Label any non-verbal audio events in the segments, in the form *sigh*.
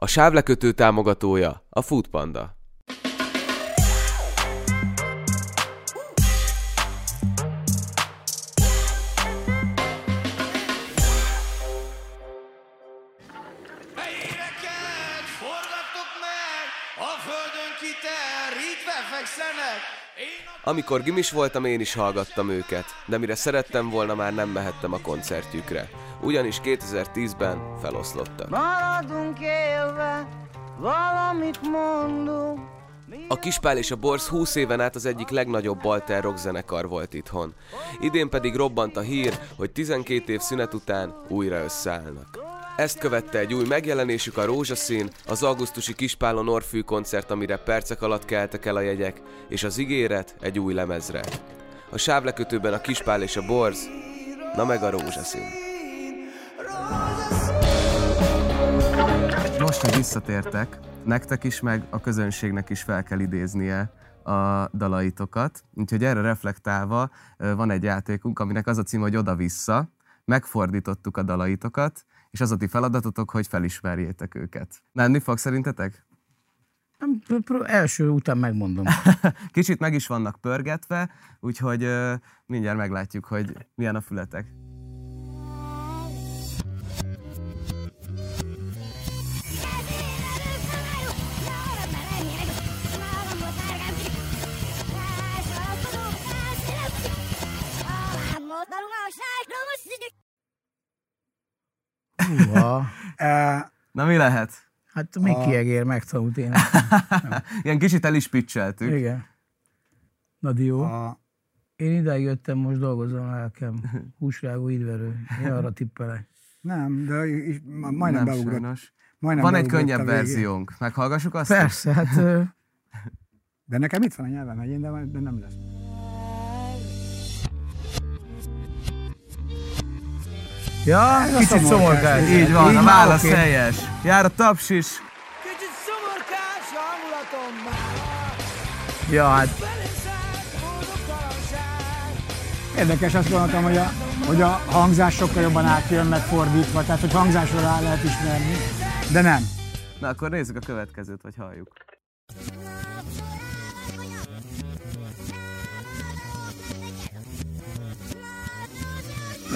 A sávlekötő támogatója a Foodpanda. Én Amikor gimis voltam, én is hallgattam őket, de mire szerettem volna, már nem mehettem a koncertjükre. Ugyanis 2010-ben feloszlottak. Maradunk élve, valamit mondunk. A Kispál és a Borz 20 éven át az egyik legnagyobb alter rock zenekar volt itthon. Idén pedig robbant a hír, hogy 12 év szünet után újra összeállnak. Ezt követte egy új megjelenésük a Rózsaszín, az augusztusi Kispálon Orfű koncert, amire percek alatt keltek el a jegyek, és az ígéret egy új lemezre. A sávlekötőben a Kispál és a Borz, na meg a Rózsaszín. Most, hogy visszatértek, nektek is, meg a közönségnek is fel kell idéznie a dalaitokat. Úgyhogy erre reflektálva van egy játékunk, aminek az a cím, hogy oda-vissza. Megfordítottuk a dalaitokat, és az a ti feladatotok, hogy felismerjétek őket. Menni fog szerintetek? Első után megmondom. *laughs* Kicsit meg is vannak pörgetve, úgyhogy mindjárt meglátjuk, hogy milyen a fületek. Na mi lehet? Hát Miki Egér megtanult én. *laughs* Ilyen kicsit el is pitcheltük. Igen. Na dió. a, Én ideig jöttem, most dolgozom a lelkem. Húsrágó idverő. Én arra tippelek. nem, de is, ma- majdnem Nem beugrott. sajnos. Majdnem Van egy könnyebb a verziónk. Meghallgassuk azt? Persze, hát *laughs* De nekem itt van a nyelvem egyén, de, de nem lesz. Ja, Ez kicsit szomorkás. Így van, Így a válasz oké. helyes. Jár a taps is. Kicsit szomorkás hangulatom már, Ja, hát. Érdekes, azt gondoltam, hogy a, hogy a hangzás sokkal jobban átjön megfordítva, tehát hogy hangzásról rá lehet ismerni, de nem. Na akkor nézzük a következőt, vagy halljuk.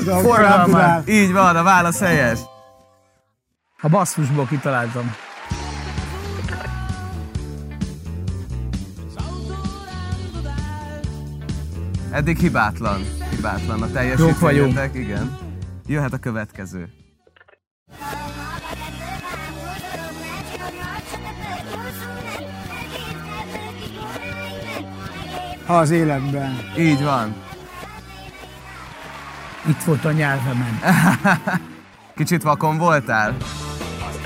Tudál, Így van, a válasz helyes. a basszusból kitaláltam. Eddig hibátlan. Hibátlan a teljesítményetek, igen. Jöhet a következő. ha az életben. Így van. Itt volt a nyelvemen. *laughs* Kicsit vakon voltál?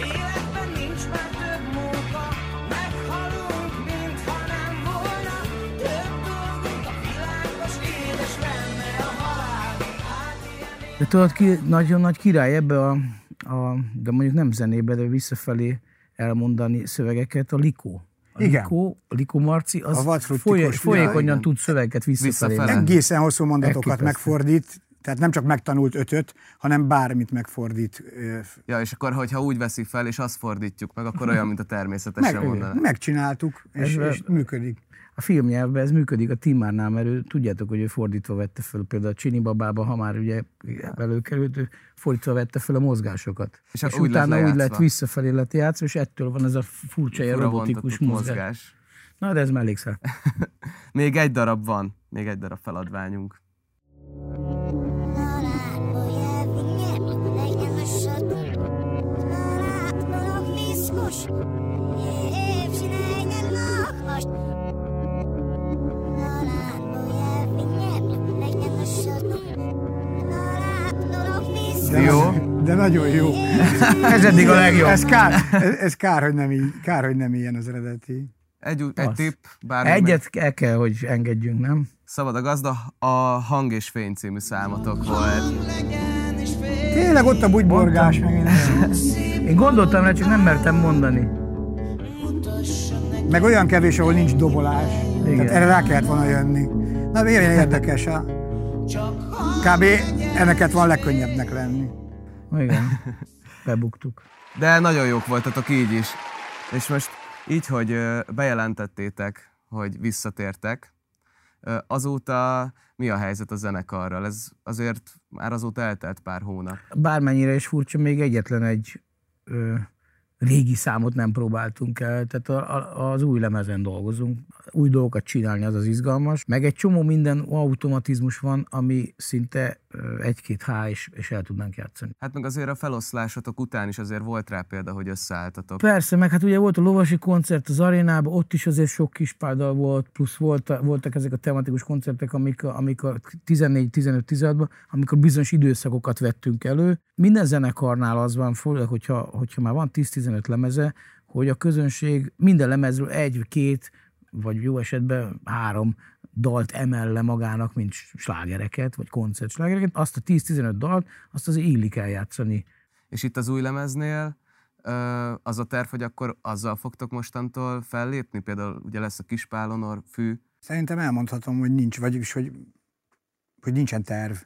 Életben nincs már több munka, meghalunk, mintha nem volna. Több dolgunk a világos, édes lenne a halál. Hát De tudod, ki, nagyon nagy király ebbe a, a, de mondjuk nem zenébe, de visszafelé elmondani szövegeket, a Likó. A Igen. Likó, a Likó Marci, az A folyé, folyékonyan tud szövegeket visszafelé. Visszafele. mondani. Egészen hosszú mondatokat Elképesztő. megfordít, tehát nem csak megtanult ötöt, hanem bármit megfordít. Ja, és akkor, hogyha úgy veszi fel, és azt fordítjuk meg, akkor olyan, mint a természetesen Meg, mondaná. megcsináltuk, és, Ez- és működik. A filmnyelvben ez működik a Timárnál, mert ő, tudjátok, hogy ő fordítva vette fel, például a Csini babába, ha már ugye előkerült, ő fordítva vette fel a mozgásokat. És És, úgy lett utána úgy lett visszafelé lett játszva, és ettől van ez a furcsa, ilyen robotikus mozgás. mozgás. Na, de ez mellékszel. *laughs* Még egy darab van. Még egy darab feladványunk. De, Jó. nagy- de nagyon jó. Ez eddig a legjobb. Ez kár, ez, ez kár, hogy nem így, kár, hogy nem ilyen az eredeti. Egy, egy tipp, bár Egyet el kell, hogy engedjünk, nem? Szabad a gazda, a Hang és Fény című számotok volt. Tényleg ott a bugyborgás, meg. Én gondoltam rá, csak nem mertem mondani. meg olyan kevés, ahol nincs dobolás. Igen. Tehát erre rá kellett volna jönni. Na, miért *laughs* érdekes? Ha? Kb. ennek kellett volna legkönnyebbnek lenni. Igen. Bebuktuk. De nagyon jók voltatok így is. És most így, hogy bejelentettétek, hogy visszatértek, azóta mi a helyzet a zenekarral? Ez azért már azóta eltelt pár hónap. Bármennyire is furcsa, még egyetlen egy ö, régi számot nem próbáltunk el, tehát a, a, az új lemezen dolgozunk. Új dolgokat csinálni az az izgalmas, meg egy csomó minden automatizmus van, ami szinte egy-két H és, és el tudnánk játszani. Hát meg azért a feloszlásotok után is azért volt rá példa, hogy összeálltatok. Persze, meg hát ugye volt a lovasi koncert az arénában, ott is azért sok kis páldal volt, plusz volt, voltak ezek a tematikus koncertek, amik, amik a 14-15-16-ban, amikor bizonyos időszakokat vettünk elő. Minden zenekarnál az van, főleg, hogyha, hogyha már van 10-15 lemeze, hogy a közönség minden lemezről egy-két, vagy jó esetben három dalt emel le magának, mint slágereket, vagy koncertslágereket, azt a 10-15 dalt, azt azért illik eljátszani. És itt az új lemeznél az a terv, hogy akkor azzal fogtok mostantól fellépni? Például ugye lesz a Kispálonor, Fű. Szerintem elmondhatom, hogy nincs, vagyis, hogy, hogy nincsen terv.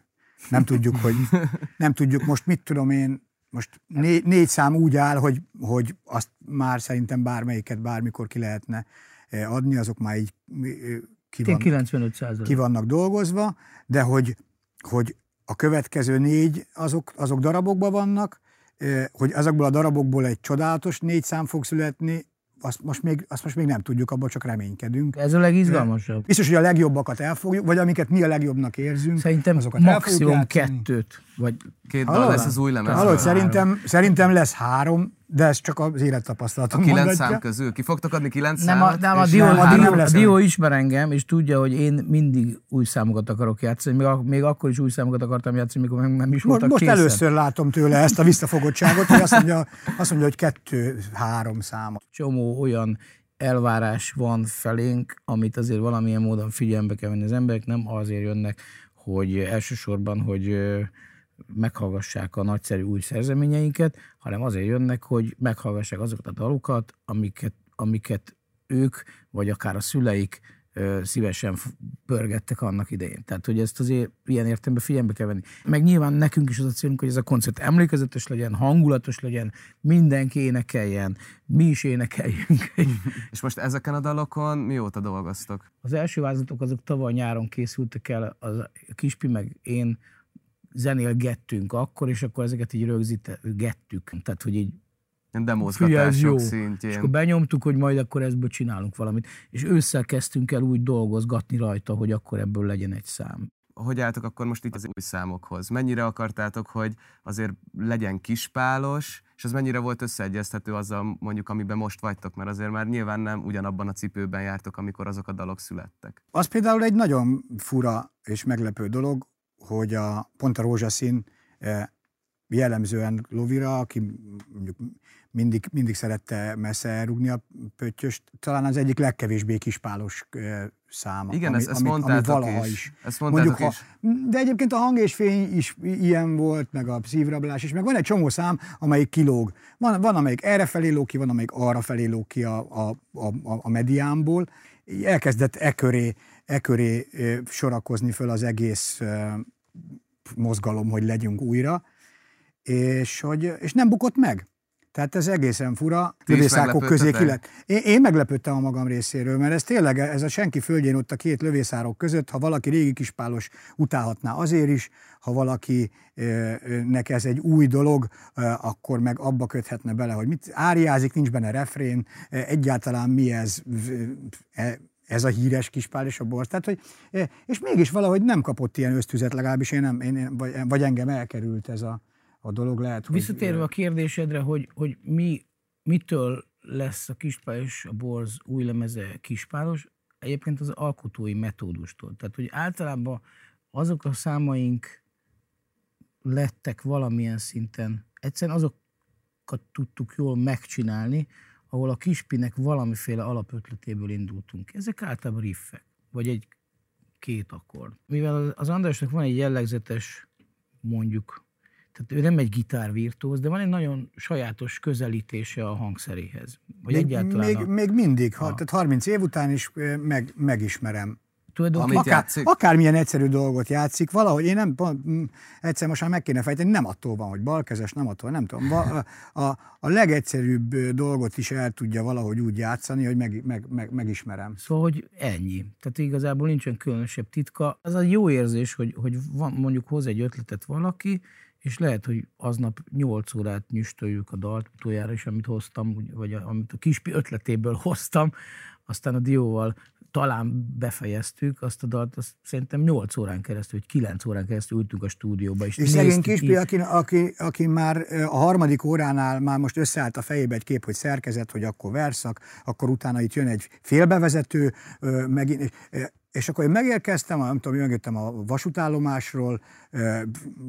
Nem tudjuk, hogy *laughs* nem tudjuk most mit tudom én, most négy, négy szám úgy áll, hogy, hogy azt már szerintem bármelyiket bármikor ki lehetne eh, adni, azok már így ki, van, 95 százalék. ki vannak dolgozva, de hogy, hogy a következő négy azok, azok darabokban vannak, hogy azokból a darabokból egy csodálatos négy szám fog születni, azt most még, azt most még nem tudjuk, abban csak reménykedünk. Ez a legizgalmasabb. Biztos, hogy a legjobbakat elfogjuk, vagy amiket mi a legjobbnak érzünk, Szerintem azokat maximum kettőt, vagy Két dal lesz az új lemez. Hallod, szerintem, szerintem lesz három, de ez csak az A élettapasztalatom kilenc mondatja. szám közül. Ki fogtok adni kilenc nem a, számot? nem, a, Dio, nem, a, Dio, a Dio ismer engem, és tudja, hogy én mindig új számokat akarok játszani, még, a- még akkor is új számokat akartam játszani, mikor nem, nem is voltak most készen. először látom tőle ezt a visszafogottságot, hogy azt mondja, azt mondja hogy kettő-három szám. Csomó olyan elvárás van felénk, amit azért valamilyen módon figyelembe kell venni az emberek, nem azért jönnek, hogy elsősorban, hogy meghallgassák a nagyszerű új szerzeményeinket, hanem azért jönnek, hogy meghallgassák azokat a dalokat, amiket, amiket ők, vagy akár a szüleik szívesen pörgettek annak idején. Tehát, hogy ezt azért ilyen értelemben figyelembe kell venni. Meg nyilván nekünk is az a célunk, hogy ez a koncert emlékezetes legyen, hangulatos legyen, mindenki énekeljen, mi is énekeljünk. *laughs* És most ezeken a dalokon mióta dolgoztok? Az első vázlatok azok tavaly nyáron készültek el, az a Kispi meg én zenélgettünk akkor, és akkor ezeket így rögzítettük. Tehát, hogy így ez jó. szintjén. És akkor benyomtuk, hogy majd akkor ebből csinálunk valamit. És ősszel kezdtünk el úgy dolgozgatni rajta, hogy akkor ebből legyen egy szám. hogy álltok akkor most itt az új számokhoz? Mennyire akartátok, hogy azért legyen kispálos, és az mennyire volt összeegyeztető azzal mondjuk, amiben most vagytok, mert azért már nyilván nem ugyanabban a cipőben jártok, amikor azok a dalok születtek. Az például egy nagyon fura és meglepő dolog, hogy a, pont a rózsaszín eh, jellemzően Lovira, aki mondjuk mindig, mindig szerette messze elrugni a pöttyöst, talán az egyik legkevésbé kispálos eh, száma. Igen, ezt- ezt amit, amit valaha is. is. Ezt Mondjuk, is. Ha, de egyébként a hang és fény is ilyen volt, meg a szívrablás is, meg van egy csomó szám, amelyik kilóg. Van, van amelyik erre felé lóg ki, van amelyik arra felé lóg ki a, a, a, a mediánból. Így Elkezdett e köré, e köré sorakozni föl az egész mozgalom, hogy legyünk újra, és, hogy, és nem bukott meg. Tehát ez egészen fura. Lövészárkok közé ki meglepődtetek? lett. Én, én meglepődtem a magam részéről, mert ez tényleg, ez a senki földjén ott a két lövészárok között, ha valaki régi kispálos utálhatná azért is, ha valakinek ez egy új dolog, akkor meg abba köthetne bele, hogy mit áriázik, nincs benne refrén, egyáltalán mi ez, e- ez a híres kispál és a borz. Tehát, hogy, ö, és mégis valahogy nem kapott ilyen ösztüzet, legalábbis én nem, én, vagy, vagy engem elkerült ez a, a dolog. Lehet, hogy, Visszatérve a kérdésedre, hogy, hogy mi, mitől lesz a kispál és a borz új lemeze kispálos, egyébként az alkotói metódustól. Tehát, hogy általában azok a számaink lettek valamilyen szinten, egyszerűen azokat tudtuk jól megcsinálni, ahol a kispinek valamiféle alapötletéből indultunk. Ezek általában riffek, vagy egy két akkord. Mivel az Andrásnak van egy jellegzetes, mondjuk, tehát ő nem egy gitárvirtuóz, de van egy nagyon sajátos közelítése a hangszeréhez. Vagy még, egyáltalán még, a, még mindig, ha, a- tehát 30 év után is meg, megismerem. Tulajdonképpen Amit játszik? Akármilyen egyszerű dolgot játszik, valahogy én nem, pont, egyszer most már meg kéne fejteni, nem attól van, hogy balkezes, nem attól, nem tudom. A, *laughs* a, a legegyszerűbb dolgot is el tudja valahogy úgy játszani, hogy meg, meg, meg, megismerem. Szóval, hogy ennyi. Tehát igazából nincsen különösebb titka. Az a jó érzés, hogy, hogy van, mondjuk hoz egy ötletet valaki, és lehet, hogy aznap 8 órát nyüstöljük a dalt utoljára is, amit hoztam, vagy amit a kispi ötletéből hoztam, aztán a dióval talán befejeztük azt a dalt, azt szerintem 8 órán keresztül, vagy 9 órán keresztül ültünk a stúdióba. És, És szegény kispi, aki, aki, aki már a harmadik óránál már most összeállt a fejébe egy kép, hogy szerkezet, hogy akkor verszak, akkor utána itt jön egy félbevezető, megint, és akkor én megérkeztem, nem tudom, megjöttem a vasútállomásról,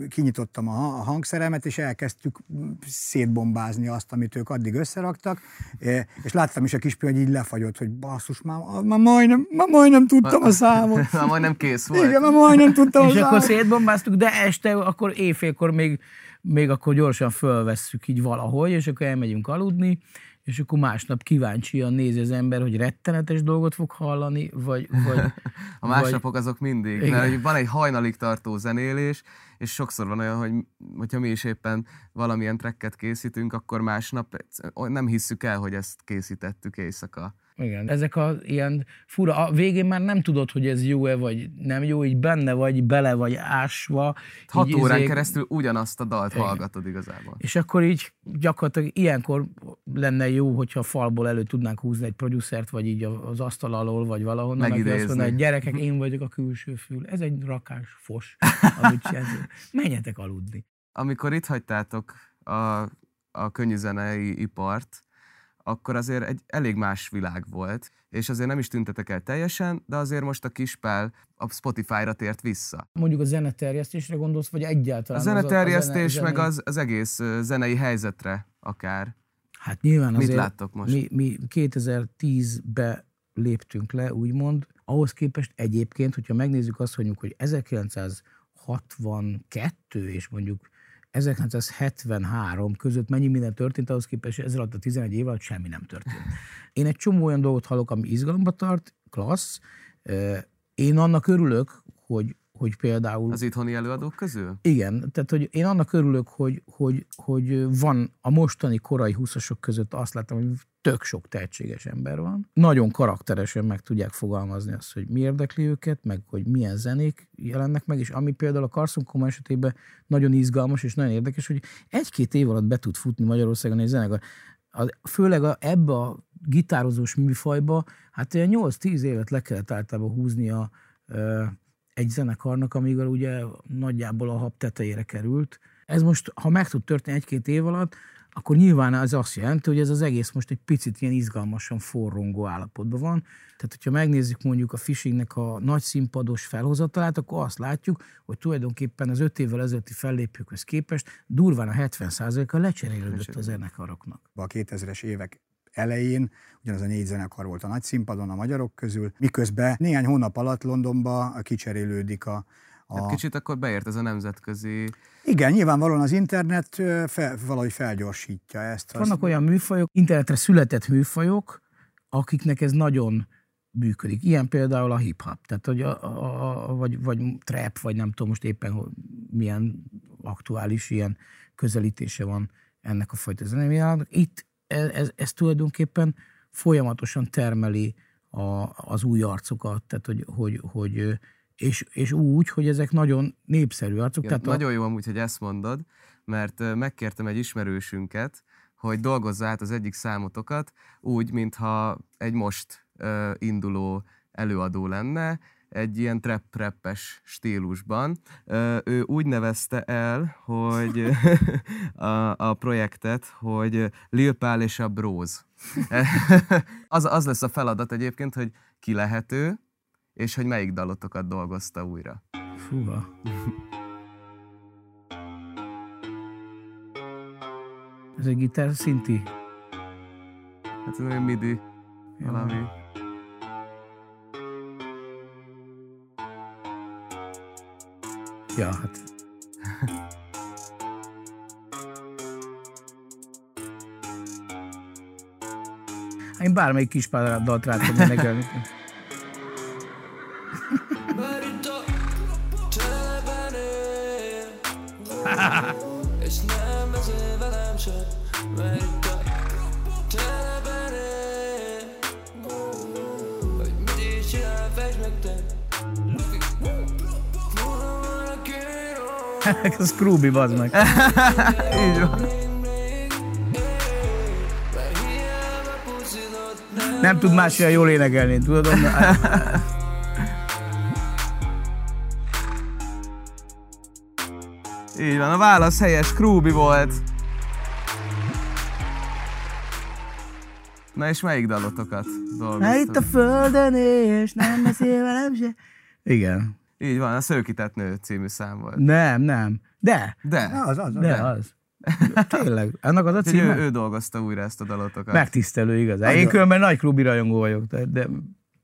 kinyitottam a ha- a hangszeremet, és elkezdtük szétbombázni azt, amit ők addig összeraktak, és láttam is a kispi, hogy így lefagyott, hogy basszus, már, már, majdnem, már majdnem tudtam a számot. *laughs* Na, majdnem kész volt. Igen, már majdnem tudtam a És akkor szétbombáztuk, de este, akkor éjfélkor még, még akkor gyorsan fölvesszük így valahogy, és akkor elmegyünk aludni, és akkor másnap kíváncsian nézi az ember, hogy rettenetes dolgot fog hallani, vagy, vagy, *laughs* A másnapok azok mindig, Igen. mert van egy hajnalig tartó zenélés, és sokszor van olyan, hogy hogyha mi is éppen valamilyen tracket készítünk, akkor másnap nem hisszük el, hogy ezt készítettük éjszaka. Igen. Ezek a ilyen fura, a végén már nem tudod, hogy ez jó-e, vagy nem jó, így benne vagy, bele vagy ásva. Hat órán izé- keresztül ugyanazt a dalt Igen. hallgatod igazából. És akkor így gyakorlatilag ilyenkor lenne jó, hogyha a falból elő tudnánk húzni egy producert, vagy így az asztal alól, vagy valahonnan, azt Megidézni. mondja, hogy gyerekek, én vagyok a külső fül. Ez egy rakás fos, *laughs* amit csináltok. Menjetek aludni. Amikor itt hagytátok a, a könnyűzenei ipart, akkor azért egy elég más világ volt, és azért nem is tüntetek el teljesen, de azért most a kispál a Spotify-ra tért vissza. Mondjuk a zeneterjesztésre gondolsz, vagy A egyáltalán? az zeneterjesztés, zene- meg az, az egész zenei helyzetre akár. Hát nyilván Mit azért láttok most? Mi, mi 2010-be léptünk le, úgymond. Ahhoz képest egyébként, hogyha megnézzük azt, mondjuk, hogy 1962 és mondjuk 1973 között mennyi minden történt, ahhoz képest ez alatt a 11 év alatt semmi nem történt. Én egy csomó olyan dolgot hallok, ami izgalomba tart, klassz. Én annak örülök, hogy, hogy például... Az itthoni előadók közül? Igen, tehát hogy én annak örülök, hogy, hogy, hogy van a mostani korai húszasok között azt láttam, hogy tök sok tehetséges ember van. Nagyon karakteresen meg tudják fogalmazni azt, hogy mi érdekli őket, meg hogy milyen zenék jelennek meg, és ami például a Carson Koma esetében nagyon izgalmas és nagyon érdekes, hogy egy-két év alatt be tud futni Magyarországon egy zenekar. Főleg a, ebbe a gitározós műfajba, hát olyan 8-10 évet le kellett általában húznia ö, egy zenekarnak, amíg ugye nagyjából a hab tetejére került. Ez most, ha meg tud történni egy-két év alatt, akkor nyilván ez azt jelenti, hogy ez az egész most egy picit ilyen izgalmasan forrongó állapotban van. Tehát, hogyha megnézzük mondjuk a phishingnek a nagy színpados felhozatalát, akkor azt látjuk, hogy tulajdonképpen az öt évvel ezelőtti fellépőkhöz képest durván a 70%-a lecserélődött a zenekaroknak. a 2000-es évek elején, ugyanaz a négy zenekar volt a nagy színpadon a magyarok közül, miközben néhány hónap alatt Londonba kicserélődik a, Hát a... kicsit akkor beért ez a nemzetközi... Igen, nyilvánvalóan az internet fel, valahogy felgyorsítja ezt. Vannak olyan műfajok, internetre született műfajok, akiknek ez nagyon működik. Ilyen például a hip-hop, tehát hogy a, a, a, vagy, vagy trap, vagy nem tudom most éppen milyen aktuális ilyen közelítése van ennek a fajta zenéjának. Itt ez, ez, ez tulajdonképpen folyamatosan termeli a, az új arcokat, tehát hogy, hogy, hogy és, és úgy, hogy ezek nagyon népszerű arcok. Igen, tehát a, nagyon jó amúgy, hogy ezt mondod, mert megkértem egy ismerősünket, hogy dolgozza át az egyik számotokat úgy, mintha egy most ö, induló előadó lenne, egy ilyen trap-rappes stílusban. Ö, ő úgy nevezte el, hogy *laughs* a, a projektet, hogy Lil Pál és a Bros. *laughs* *laughs* az, az lesz a feladat egyébként, hogy ki lehető, és hogy melyik dalotokat dolgozta újra. Fúha. *laughs* Ez egy gitár szinti. Hát ez olyan midi, valami. Ja, hát. *laughs* Én bármelyik kis dalt rá tudom énekelni. Mert itt a telepen él *laughs* És nem beszél velem se Mert itt a telepen él Hogy mit is csinál, fejtsd meg te *laughs* Ez Scrooby, bazd meg. *laughs* Így van. Nem tud más olyan jól énekelni, tudod? Így van, a válasz helyes, Krúbi volt. Na és melyik dalotokat Mert itt a földön és nem beszél velem se. Igen. Így van, a Szőkített Nő című szám volt. Nem, nem. De, De, Az, az, az. de az. Tényleg, annak az a Úgyhogy ő, címe? ő dolgozta újra ezt a dalotokat. Megtisztelő igazán. Én különben nagy klubi rajongó vagyok, de, de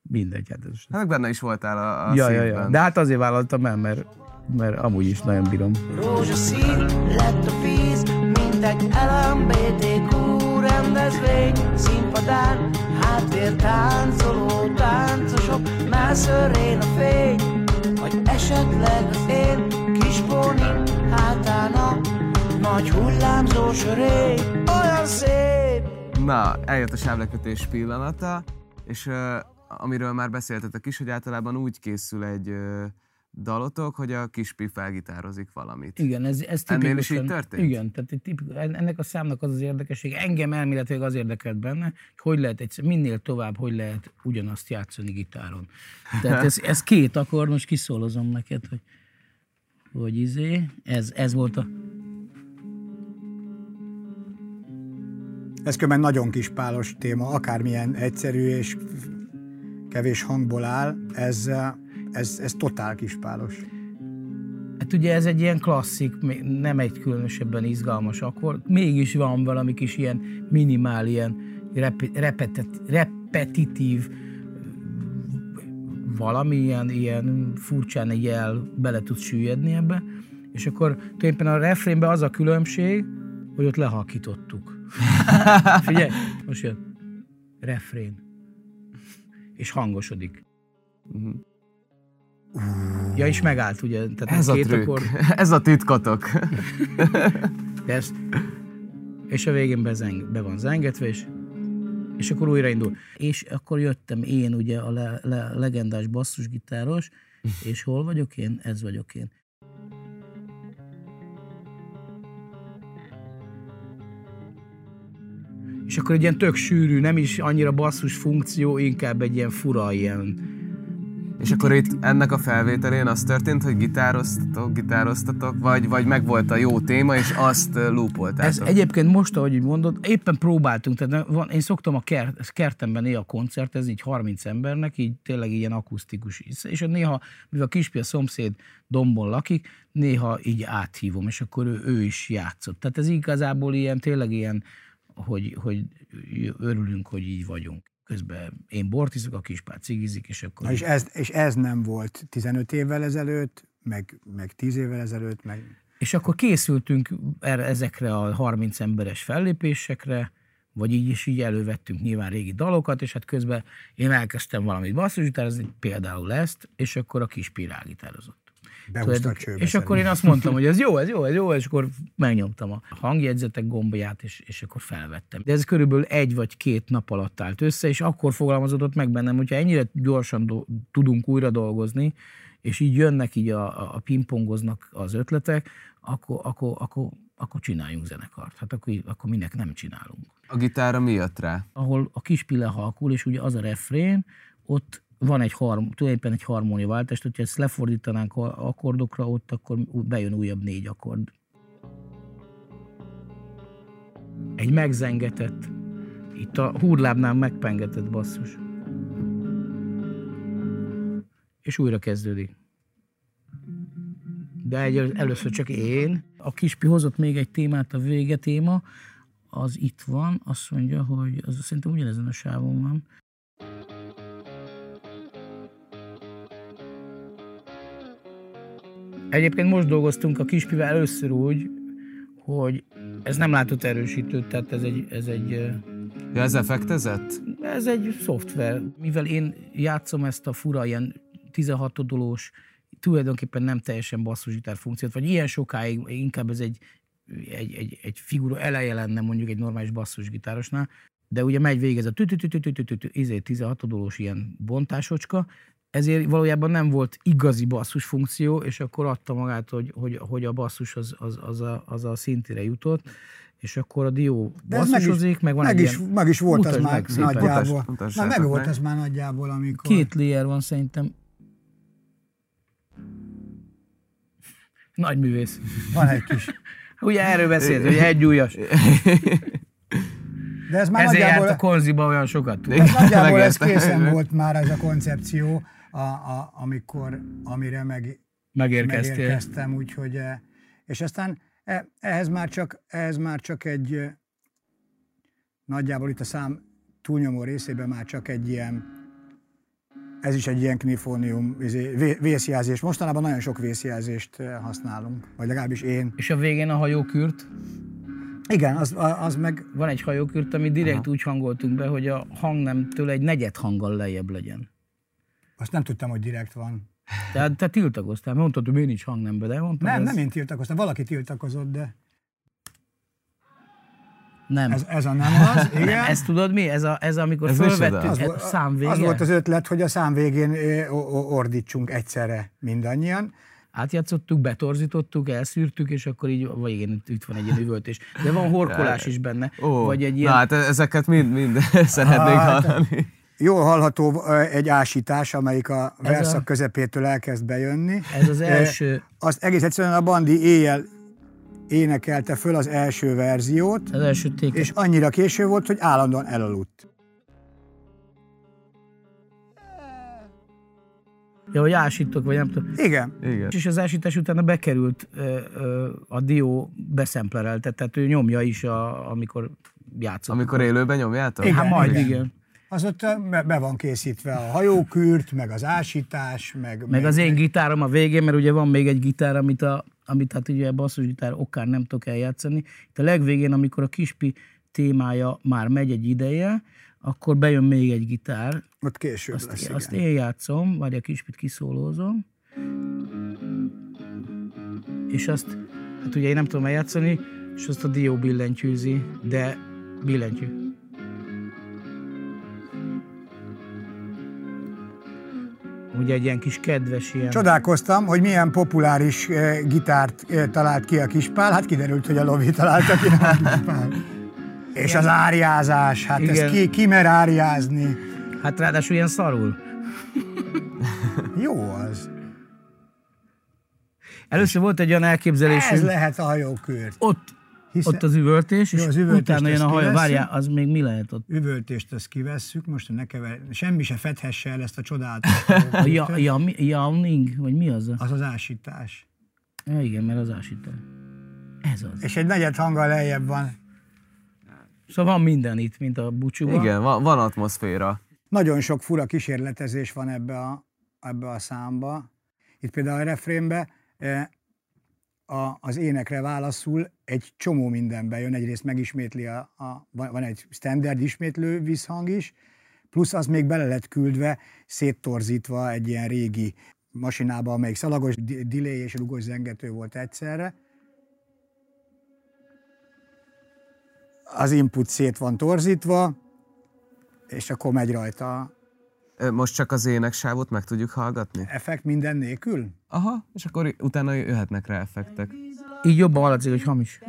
mindegy. Hát ez... Hát benne is voltál a, a Ja, ja, ja. De hát azért vállaltam el, mert, mert amúgy is nagyon bírom. Rózsaszín lett a víz, mint egy LMBTQ rendezvény Színpadán háttér táncoló táncosok, mászörén a fény Vagy esetleg az én kis pónim hátán a nagy hullámzó sörény Olyan szép, Na, eljött a sávlekötés pillanata, és uh, amiről már beszéltetek is, hogy általában úgy készül egy uh, dalotok, hogy a kispi felgitározik valamit. Igen, ez, ez Ennél tipikusan... is így történt? Igen, tehát egy tipik, ennek a számnak az az érdekesség, engem elméletileg az érdekelt benne, hogy hogy lehet egyszer, minél tovább, hogy lehet ugyanazt játszani gitáron. Tehát ez, ez két akkord, most kiszólozom neked, hogy, hogy izé, ez, ez volt a... Ez különben nagyon kis pálos téma, akármilyen egyszerű és kevés hangból áll, ez, ez, ez totál kispálos. Hát ugye ez egy ilyen klasszik, nem egy különösebben izgalmas akkord, mégis van valami kis ilyen minimál, ilyen rep- repetit- repetitív valami ilyen, furcsán egy jel bele tud süllyedni ebbe, és akkor tulajdonképpen a refrénben az a különbség, hogy ott lehalkítottuk. *laughs* Figyelj, most jön. Refrén. És hangosodik. Ja, és megállt, ugye? Tehát. Ez a két trükk, akkord, *laughs* ez a titkotok. de ezt, és a végén bezeng, be van zengetve, és, és akkor újraindul. És akkor jöttem én, ugye a le, le, legendás basszusgitáros, és hol vagyok én? Ez vagyok én. És akkor egy ilyen tök sűrű, nem is annyira basszus funkció, inkább egy ilyen fura, ilyen És akkor itt ennek a felvételén az történt, hogy gitároztatok, gitároztatok, vagy, vagy megvolt a jó téma, és azt loopoltátok. Ez egyébként most, ahogy mondod, éppen próbáltunk, tehát van, én szoktam a kert, kertemben néha koncertezni, így 30 embernek, így tényleg ilyen akusztikus. És néha, mivel a kispia szomszéd dombon lakik, néha így áthívom, és akkor ő, ő is játszott. Tehát ez igazából ilyen, tényleg ilyen, hogy, hogy örülünk, hogy így vagyunk. Közben én bortizok, a kispár cigizik, és akkor... Na és ez, és ez nem volt 15 évvel ezelőtt, meg, meg 10 évvel ezelőtt, meg... És akkor készültünk erre, ezekre a 30 emberes fellépésekre, vagy így is így elővettünk nyilván régi dalokat, és hát közben én elkezdtem valamit basszusgitározni, például ezt, és akkor a kis pirágitározott. Behúzta a csőbe. és akkor én azt mondtam, hogy ez jó, ez jó, ez jó, és akkor *laughs* megnyomtam a hangjegyzetek gombját, és, és akkor felvettem. De ez körülbelül egy vagy két nap alatt állt össze, és akkor fogalmazódott meg bennem, hogyha ennyire gyorsan do- tudunk újra dolgozni, és így jönnek, így a, a, pingpongoznak az ötletek, akkor, akkor, akkor, akkor csináljunk zenekart. Hát akkor, akkor minek nem csinálunk. A gitárra mi jött rá? Ahol a kis pille halkul, és ugye az a refrén, ott van egy harm, tulajdonképpen egy harmóniaváltás, hogyha ezt lefordítanánk akkordokra, ott akkor bejön újabb négy akkord. Egy megzengetett, itt a húrlábnál megpengetett basszus. És újra kezdődik. De egy, először csak én. A kispi hozott még egy témát, a vége téma, az itt van, azt mondja, hogy az szerintem ugyanezen a sávon van. Egyébként most dolgoztunk a kispivel először úgy, hogy ez nem látott erősítő, tehát ez egy, ez egy, Ja, ez effektezett? ez egy szoftver. Mivel én játszom ezt a fura ilyen 16 dolós, tulajdonképpen nem teljesen basszusgitár funkciót, vagy ilyen sokáig inkább ez egy, egy, egy, egy figura eleje lenne mondjuk egy normális basszusgitárosnál, de ugye megy végig ez a tü-tü-tü-tü-tü-tü-tü, izé 16 dolós ilyen bontásocska, ezért valójában nem volt igazi basszus funkció, és akkor adta magát, hogy, hogy, hogy a basszus az, az, az, a, az a szintire jutott, és akkor a dió De ez meg basszusozik, meg van meg egy is, ilyen, meg is volt az Mutasd már szépen. nagyjából. Mutassátok meg volt az már nagyjából, amikor... két layer van szerintem. Nagy művész. Van egy kis. *laughs* Ugye erről beszélt, hogy egyújas. De ez már Ezért járt nagyjából, a konziba olyan sokat. tud. ez nagyjából ez készen volt már ez a koncepció, a, a, amikor, amire meg, Megérkeztél. megérkeztem, úgyhogy, eh, és aztán eh, ehhez már csak, ehhez már csak egy, eh, nagyjából itt a szám túlnyomó részében már csak egy ilyen, ez is egy ilyen knifónium izé, vé- vészjelzés. Mostanában nagyon sok vészjelzést használunk, vagy legalábbis én. És a végén a hajókürt, Igen, az, az meg van egy hajókürt, ami direkt Aha. úgy hangoltunk be, hogy a hangnemtől egy negyed hanggal lejjebb legyen. Azt nem tudtam, hogy direkt van. Tehát te tiltakoztál, mert mondtad, hogy miért nincs hangnembe, de mondtam, Nem, ez, nem én tiltakoztam, valaki tiltakozott, de nem. ez, ez a nem az, *laughs* igen. nem. Ezt tudod mi? Ez, a, ez amikor Ez fölvettük az, a volt, szám vége. az volt az ötlet, hogy a szám végén ordítsunk egyszerre mindannyian. Átjátszottuk, betorzítottuk, elszűrtük, és akkor így a végén itt- van egy ilyen üvöltés. De van horkolás *laughs* is benne. Ó, vagy egy Na ilyen... hát ezeket mind, mind *laughs* szeretnénk Hát, hallani. Jól hallható egy ásítás, amelyik a Ez verszak a- közepétől elkezd bejönni. Ez az első, Azt egész egyszerűen a bandi éjjel énekelte föl az első verziót, az első téke. és annyira késő volt, hogy állandóan elaludt. Ja, hogy ásítok, vagy nem tudom. Igen, Igen. És az ásítás utána bekerült ö, ö, a dió beszemplerelte, tehát ő nyomja is, a, amikor játszott. Amikor élőben nyomjátok? Igen. Hát majd, igen. igen. Az ott be van készítve a hajókürt, meg az ásítás, meg, Meg az én gitárom a végén, mert ugye van még egy gitár, amit, a, amit hát ugye a basszusgitár okán nem tudok eljátszani. Itt a legvégén, amikor a kispi témája már megy egy ideje, akkor bejön még egy gitár, Ott később azt, lesz, azt igen. én játszom, vagy a kispit kiszólózom, és azt, hát ugye én nem tudom eljátszani, és azt a dió billentyűzi, de billentyű. Ugye egy ilyen kis kedves ilyen... Csodálkoztam, hogy milyen populáris eh, gitárt eh, talált ki a kispál, hát kiderült, hogy a Lovi találta ki a kispál. *laughs* És az áriázás, hát Igen. ezt ki, ki mer áriázni? Hát ráadásul ilyen szarul. Jó az. Először volt egy olyan elképzelésünk, Ez lehet a hajókürt. ott, Hiszen- ott az üvöltés, és Jó, az üvöltést utána jön a kivesszük. Várjál, az még mi lehet ott? Üvöltést ezt kivesszük, most ne kever, semmi se fedhesse el ezt a csodálatos *laughs* A ja, ja, mi- Yawning, vagy mi az? Az az ásítás. Ja, igen, mert az ásító. Ez az. És egy negyed hanggal lejjebb van. Szóval van minden itt, mint a bucsúban. Igen, van, van atmoszféra. Nagyon sok fura kísérletezés van ebbe a, ebbe a számba. Itt például a refrénbe eh, a, az énekre válaszul egy csomó minden bejön. Egyrészt megismétli, a, a, van egy standard ismétlő visszhang is, plusz az még bele lett küldve, széttorzítva egy ilyen régi masinába, amelyik szalagos delay és rugos zengető volt egyszerre. Az input szét van torzítva, és akkor megy rajta Most csak az éneksávot meg tudjuk hallgatni? effekt minden nélkül. Aha, és akkor utána jöhetnek rá effektek. Így jobban hallatszik, hogy hamis.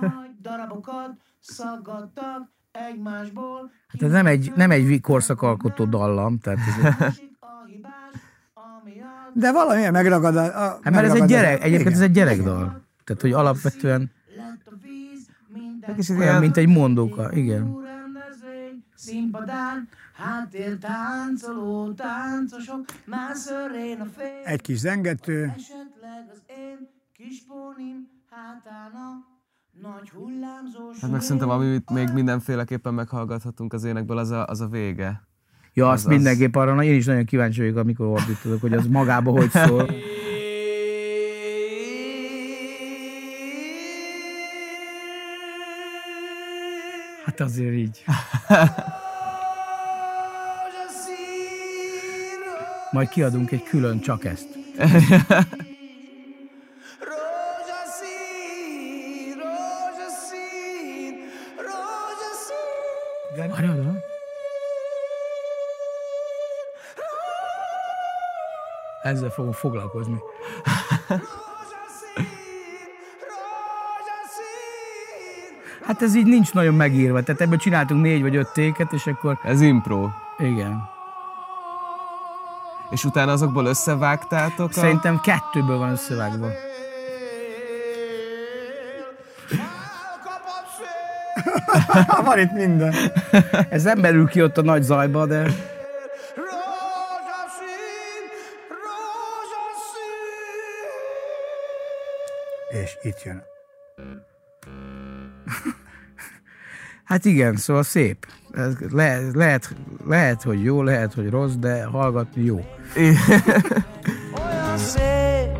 Nagy darabokat szaggattak egymásból. Hát ez nem egy, nem egy korszakalkotó dallam, tehát ez egy, Másik a hibás, ami az De valamilyen megragad a, a hát mert ez megragad egy a- gyerek, egyébként ez egy gyerekdal. Tehát, hogy alapvetően lett a víz, minden Kicsit olyan, mint egy mondóka, igen. rendezvény, színpadán, háttér táncoló táncosok, már szörén a fény, Egy kis zengető, esetleg az én kis pónim hátán a nagy hullámzó hát meg szerintem, amit még mindenféleképpen meghallgathatunk az énekből, az a, az a vége. Ja, azt Az- az- mindenképp arra, na, én is nagyon kíváncsi vagyok, amikor ordítodok, hogy az magába hogy szól. *laughs* Hát azért így. *laughs* majd kiadunk egy külön csak ezt. Várjál? Ezzel fogunk foglalkozni. Hát ez így nincs nagyon megírva, tehát ebből csináltunk négy vagy öt téket, és akkor Ez impro. igen. És utána azokból összevágtátok a... Szerintem kettőből van összevágva. *laughs* Van itt minden. Ez nem belül ki ott a nagy zajba, de. És itt jön. *laughs* hát igen, szóval szép. Le, lehet, lehet, hogy jó, lehet, hogy rossz, de hallgatni jó. Olyan szép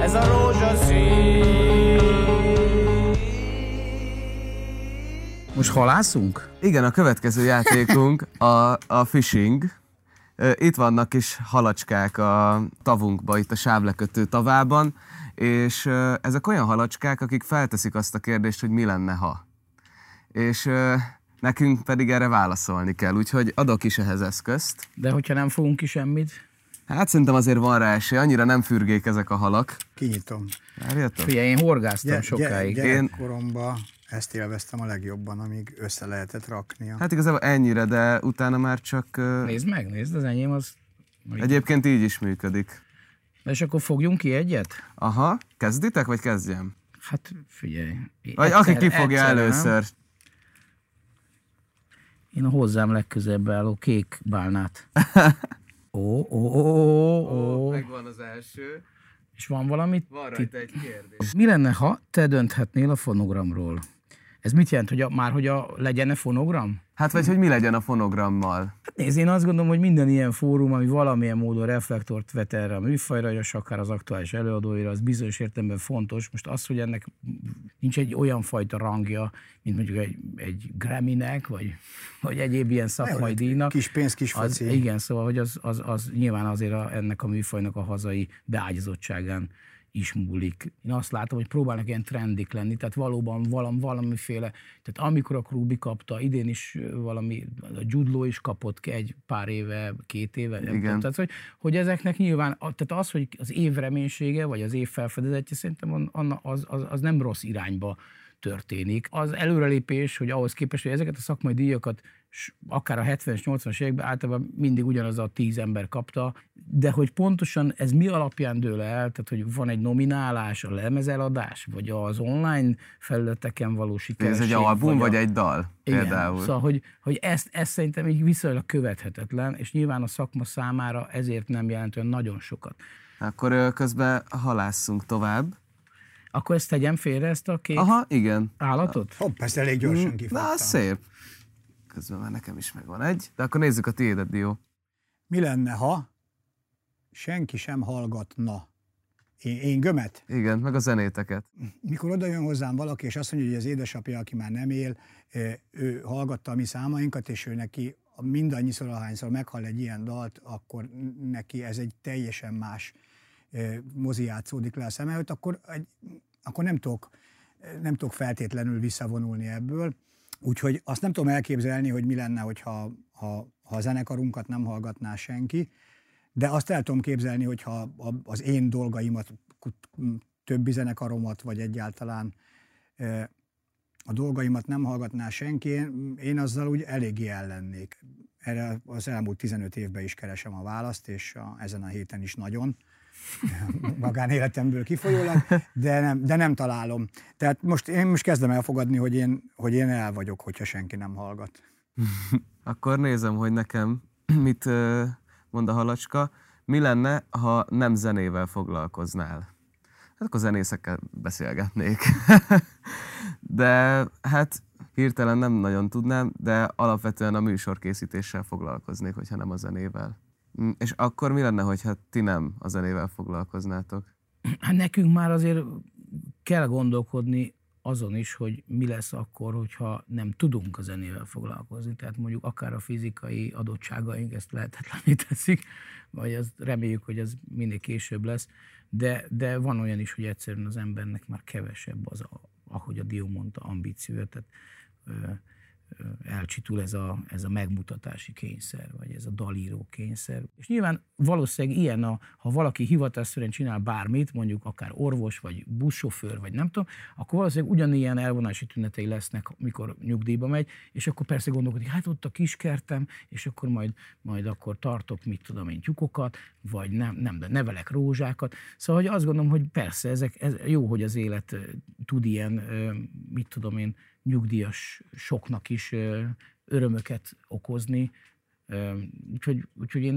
Ez a rózsaszín Most halászunk? Igen, a következő játékunk a, a fishing. Itt vannak kis halacskák a tavunkba, itt a sávlekötő tavában, és ezek olyan halacskák, akik felteszik azt a kérdést, hogy mi lenne, ha. És nekünk pedig erre válaszolni kell, úgyhogy adok is ehhez eszközt. De hogyha nem fogunk ki semmit, Hát szerintem azért van rá esély, annyira nem fürgék ezek a halak. Kinyitom. Várjatok? figyelj, én horgáztam Gy- sokáig. gy- gyerekkoromban ezt élveztem a legjobban, amíg össze lehetett raknia. Hát igazából ennyire, de utána már csak... Nézd meg, nézd, az enyém az... Egyébként így is működik. És akkor fogjunk ki egyet? Aha, kezditek, vagy kezdjem? Hát figyelj. Vagy egyszer- aki kifogja egyszerre, nem? először. Én a hozzám legközelebb álló kék bálnát. *laughs* Ó, ó, ó, ó, ó. Megvan az első. És van valamit? Van rajta egy kérdés. Mi lenne, ha te dönthetnél a fonogramról? Ez mit jelent, hogy a, már hogy a legyen-e fonogram? Hát vagy hogy mi legyen a fonogrammal? Hát nézd, én azt gondolom, hogy minden ilyen fórum, ami valamilyen módon reflektort vet erre a műfajra, és akár az aktuális előadóira, az bizonyos értelemben fontos. Most az, hogy ennek nincs egy olyan fajta rangja, mint mondjuk egy, egy Grammy-nek, vagy, vagy egyéb ilyen szakmai díjnak. Kis pénz, kis az, foci. Igen, szóval hogy az, az, az nyilván azért a, ennek a műfajnak a hazai beágyazottságán is múlik. Én azt látom, hogy próbálnak ilyen trendik lenni, tehát valóban valam, valamiféle, tehát amikor a Rubi kapta, idén is valami, a Judló is kapott ki egy pár éve, két éve, nem Igen. tudom, tehát hogy, hogy ezeknek nyilván, tehát az, hogy az év reménysége, vagy az év felfedezetje, szerintem az, az, az nem rossz irányba történik. Az előrelépés, hogy ahhoz képest, hogy ezeket a szakmai díjakat akár a 70-es, 80-as években általában mindig ugyanaz a tíz ember kapta, de hogy pontosan ez mi alapján dől el, tehát hogy van egy nominálás, a lemezeladás, vagy az online felületeken való Ez egy album, vagy a- egy dal igen, például? Szóval, hogy, hogy ezt, ezt szerintem így viszonylag követhetetlen, és nyilván a szakma számára ezért nem jelent olyan nagyon sokat. Akkor közben halásszunk tovább. Akkor ezt tegyem félre, ezt a két Aha, igen. állatot? Hopp, ezt elég gyorsan Na, kifogtam. az szép. Közben már nekem is megvan egy. De akkor nézzük a tiédet, Dió. Mi lenne, ha senki sem hallgatna? Én, én gömet? Igen, meg a zenéteket. Mikor oda jön hozzám valaki, és azt mondja, hogy az édesapja, aki már nem él, eh, ő hallgatta a mi számainkat, és ő neki mindannyiszor, ahányszor meghall egy ilyen dalt, akkor neki ez egy teljesen más eh, mozi játszódik le a szem előtt, akkor, egy, akkor nem, tudok, nem tudok feltétlenül visszavonulni ebből. Úgyhogy azt nem tudom elképzelni, hogy mi lenne, hogyha ha, ha a zenekarunkat nem hallgatná senki, de azt el tudom képzelni, hogyha az én dolgaimat, többi zenekaromat, vagy egyáltalán a dolgaimat nem hallgatná senki, én azzal úgy eléggé ellennék. Erre az elmúlt 15 évben is keresem a választ, és a, ezen a héten is nagyon *laughs* magánéletemből kifolyólag, de nem, de nem találom. Tehát most én most kezdem elfogadni, hogy én, hogy én el vagyok, hogyha senki nem hallgat. *laughs* Akkor nézem, hogy nekem *clears throat* mit mond a halacska. Mi lenne, ha nem zenével foglalkoznál? Hát akkor zenészekkel beszélgetnék. *laughs* de hát hirtelen nem nagyon tudnám, de alapvetően a műsorkészítéssel foglalkoznék, hogyha nem a zenével. Mm, És akkor mi lenne, hogyha ti nem a zenével foglalkoznátok? Hát nekünk már azért kell gondolkodni azon is, hogy mi lesz akkor, hogyha nem tudunk a zenével foglalkozni. Tehát mondjuk akár a fizikai adottságaink ezt lehetetlené teszik, vagy az, reméljük, hogy ez minél később lesz, de, de van olyan is, hogy egyszerűen az embernek már kevesebb az, a, ahogy a Dió mondta, ambíciója, tehát elcsitul ez a, ez a megmutatási kényszer, vagy ez a dalíró kényszer. És nyilván valószínűleg ilyen, a, ha valaki hivatásszerűen csinál bármit, mondjuk akár orvos, vagy buszsofőr, vagy nem tudom, akkor valószínűleg ugyanilyen elvonási tünetei lesznek, mikor nyugdíjba megy, és akkor persze gondolkodik, hát ott a kiskertem, és akkor majd, majd akkor tartok, mit tudom én, tyúkokat, vagy nem, nem de nevelek rózsákat. Szóval hogy azt gondolom, hogy persze, ezek, ez jó, hogy az élet tud ilyen, mit tudom én, nyugdíjas soknak is örömöket okozni, Úgyhogy, úgyhogy én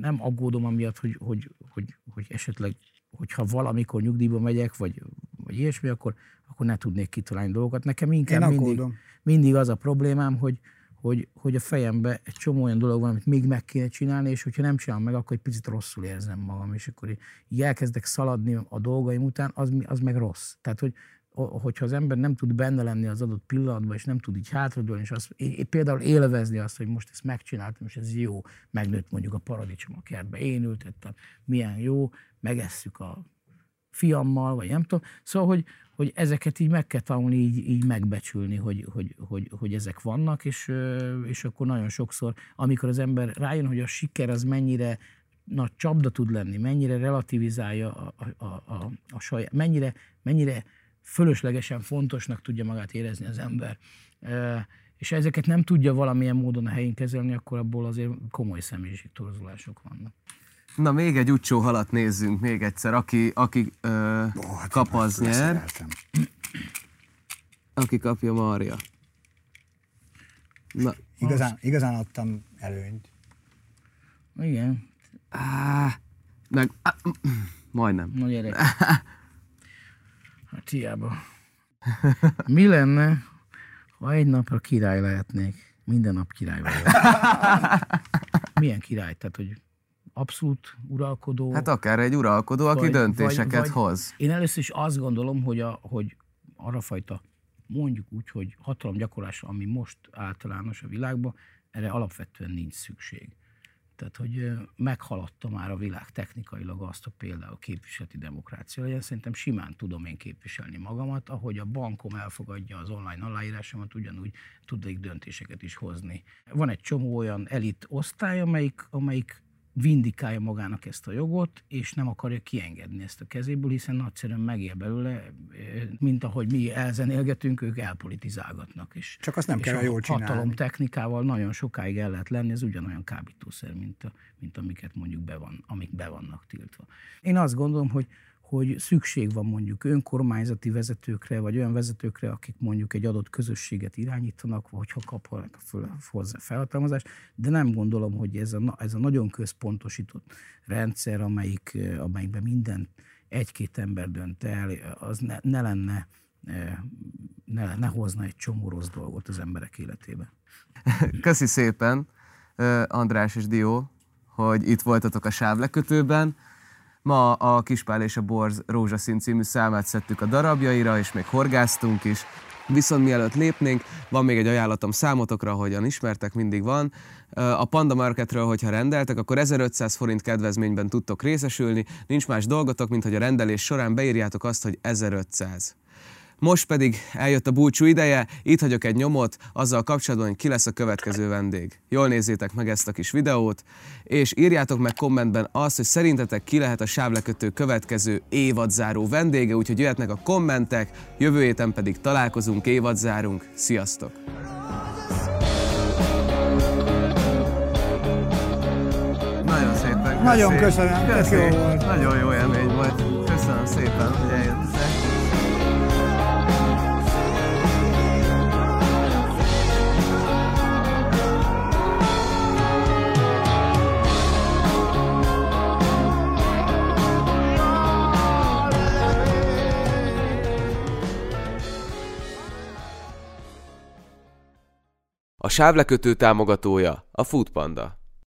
nem aggódom amiatt, hogy, hogy, hogy, hogy esetleg, hogyha valamikor nyugdíjba megyek, vagy, vagy ilyesmi, akkor, akkor ne tudnék kitalálni dolgokat. Nekem inkább Én mindig, aggódom. mindig az a problémám, hogy, hogy, hogy a fejembe egy csomó olyan dolog van, amit még meg kéne csinálni, és hogyha nem csinálom meg, akkor egy picit rosszul érzem magam, és akkor így- elkezdek szaladni a dolgaim után, az, az meg rossz. Tehát, hogy hogyha az ember nem tud benne lenni az adott pillanatban, és nem tud így hátradőlni, és azt, például élvezni azt, hogy most ezt megcsináltam, és ez jó, megnőtt mondjuk a paradicsom a kertbe, én ültettem, milyen jó, megesszük a fiammal, vagy nem tudom. Szóval, hogy, hogy ezeket így meg kell tanulni, így, így megbecsülni, hogy, hogy, hogy, hogy ezek vannak, és, és akkor nagyon sokszor, amikor az ember rájön, hogy a siker az mennyire nagy csapda tud lenni, mennyire relativizálja a, a, a, a saját, mennyire, mennyire fölöslegesen fontosnak tudja magát érezni az ember. És ezeket nem tudja valamilyen módon a helyén kezelni, akkor abból azért komoly személyiségtorzulások vannak. Na, még egy utcsó halat nézzünk még egyszer. Aki, aki ö, Ó, hát kap, az nyer. Aki kapja, Marja. Na, Igazán, igazán adtam előnyt. Igen, á, meg, á, majdnem. Na gyerek. *laughs* Hiába. Mi lenne, ha egy napra király lehetnék? Minden nap király vagyok. *laughs* Milyen király? Tehát, hogy abszolút uralkodó. Hát akár egy uralkodó, aki Vagy- döntéseket vagy- vagy- hoz. Én először is azt gondolom, hogy, a, hogy arra fajta, mondjuk úgy, hogy hatalomgyakorlásra, ami most általános a világban, erre alapvetően nincs szükség. Tehát, hogy meghaladta már a világ technikailag azt, hogy például képviseleti demokrácia legyen. Szerintem simán tudom én képviselni magamat, ahogy a bankom elfogadja az online aláírásomat, ugyanúgy tudnék döntéseket is hozni. Van egy csomó olyan elit osztály, amelyik, amelyik vindikálja magának ezt a jogot, és nem akarja kiengedni ezt a kezéből, hiszen nagyszerűen megél belőle, mint ahogy mi elzenélgetünk, ők elpolitizálgatnak. És, Csak azt nem és kell a jól csinálni. hatalom technikával nagyon sokáig el lehet lenni, ez ugyanolyan kábítószer, mint, a, mint amiket mondjuk be van, amik be vannak tiltva. Én azt gondolom, hogy hogy szükség van mondjuk önkormányzati vezetőkre, vagy olyan vezetőkre, akik mondjuk egy adott közösséget irányítanak, vagy ha kapnak hozzá felhatalmazást, de nem gondolom, hogy ez a, ez a nagyon központosított rendszer, amelyik, eh, amelyikben minden egy-két ember dönt el, az ne, ne lenne, eh, ne, ne hozna egy csomó rossz dolgot az emberek életébe. *laughs* Köszi szépen, ö, András és Dió, hogy itt voltatok a sávlekötőben. Ma a Kispál és a Borz Rózsaszín című számát szedtük a darabjaira, és még horgáztunk is. Viszont mielőtt lépnénk, van még egy ajánlatom számotokra, ahogyan ismertek, mindig van. A Panda Marketről, hogyha rendeltek, akkor 1500 forint kedvezményben tudtok részesülni. Nincs más dolgotok, mint hogy a rendelés során beírjátok azt, hogy 1500. Most pedig eljött a búcsú ideje, itt hagyok egy nyomot azzal kapcsolatban, hogy ki lesz a következő vendég. Jól nézzétek meg ezt a kis videót, és írjátok meg kommentben azt, hogy szerintetek ki lehet a sávlekötő következő évadzáró vendége, úgyhogy jöhetnek a kommentek, jövő héten pedig találkozunk, évadzárunk. Sziasztok! Nagyon szépen Nagyon köszönöm, tök jó volt. Nagyon jó élmény volt. Köszönöm szépen, hogy eljöttetek. A sávlekötő támogatója a Foodpanda.